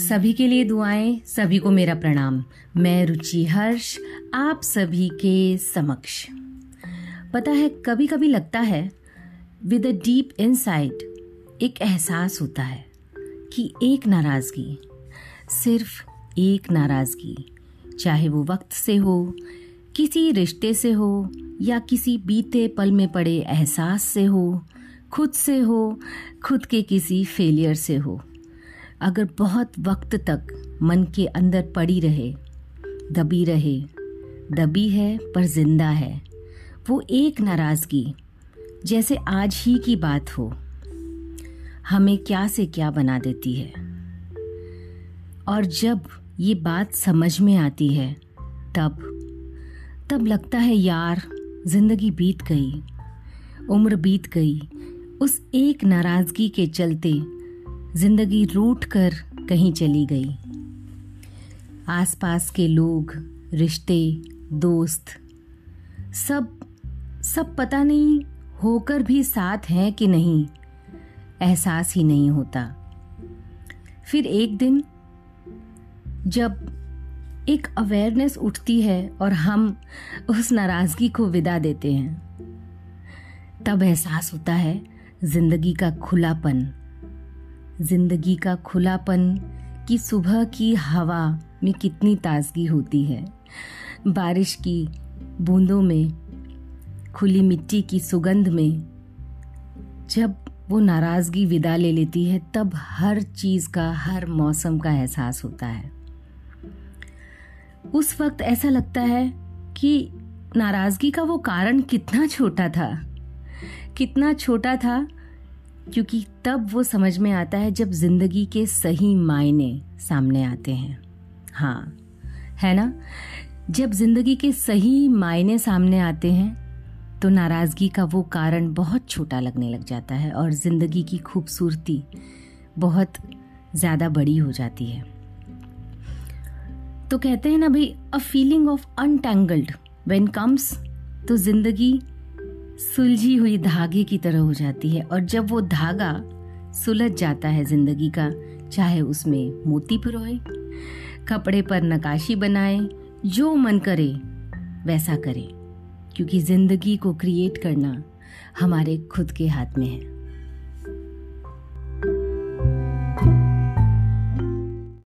सभी के लिए दुआएँ, सभी को मेरा प्रणाम। मैं रुचि हर्ष, आप सभी के समक्ष। पता है कभी कभी लगता है विद अ डीप इनसाइट एक एहसास होता है कि एक नाराज़गी, सिर्फ़ एक नाराज़गी, चाहे वो वक्त से हो, किसी रिश्ते से हो, या किसी बीते पल में पड़े एहसास से हो, खुद से हो, खुद के किसी फेलियर से हो। अगर बहुत वक्त तक मन के अंदर पड़ी रहे, दबी रहे, दबी है पर ज़िंदा है, वो एक नाराज़गी जैसे आज ही की बात हो, हमें क्या से क्या बना देती है। और जब ये बात समझ में आती है, तब तब लगता है यार, ज़िंदगी बीत गई, उम्र बीत गई, उस एक नाराज़गी के चलते ज़िंदगी रूट कर कहीं चली गई। आसपास के लोग, रिश्ते, दोस्त, सब सब पता नहीं होकर भी साथ हैं कि नहीं। एहसास ही नहीं होता। फिर एक दिन, जब एक अवेयरनेस उठती है और हम उस नाराज़गी को विदा देते हैं, तब एहसास होता है ज़िंदगी का खुलापन। ज़िंदगी का खुलापन कि सुबह की हवा में कितनी ताजगी होती है। बारिश की बूंदों में, खुली मिट्टी की सुगंध में, जब वो नाराज़गी विदा ले लेती है, तब हर चीज़ का, हर मौसम का एहसास होता है। उस वक्त ऐसा लगता है कि नाराज़गी का वो कारण कितना छोटा था, कितना छोटा था क्योंकि तब वो समझ में आता है जब ज़िंदगी के सही मायने सामने आते हैं। हाँ है ना? जब ज़िंदगी के सही मायने सामने आते हैं तो नाराज़गी का वो कारण बहुत छोटा लगने लग जाता है और ज़िंदगी की खूबसूरती बहुत ज़्यादा बड़ी हो जाती है। तो कहते हैं ना, भाई a feeling of untangled when comes तो ज़िंदगी सुलझी हुई धागे की तरह हो जाती है और जब वो धागा सुलझ जाता है ज़िंदगी का, चाहे उसमें मोती पिरोए, कपड़े पर नकाशी बनाए, जो मन करे, वैसा करे। क्योंकि ज़िंदगी को क्रिएट करना हमारे खुद के हाथ में है।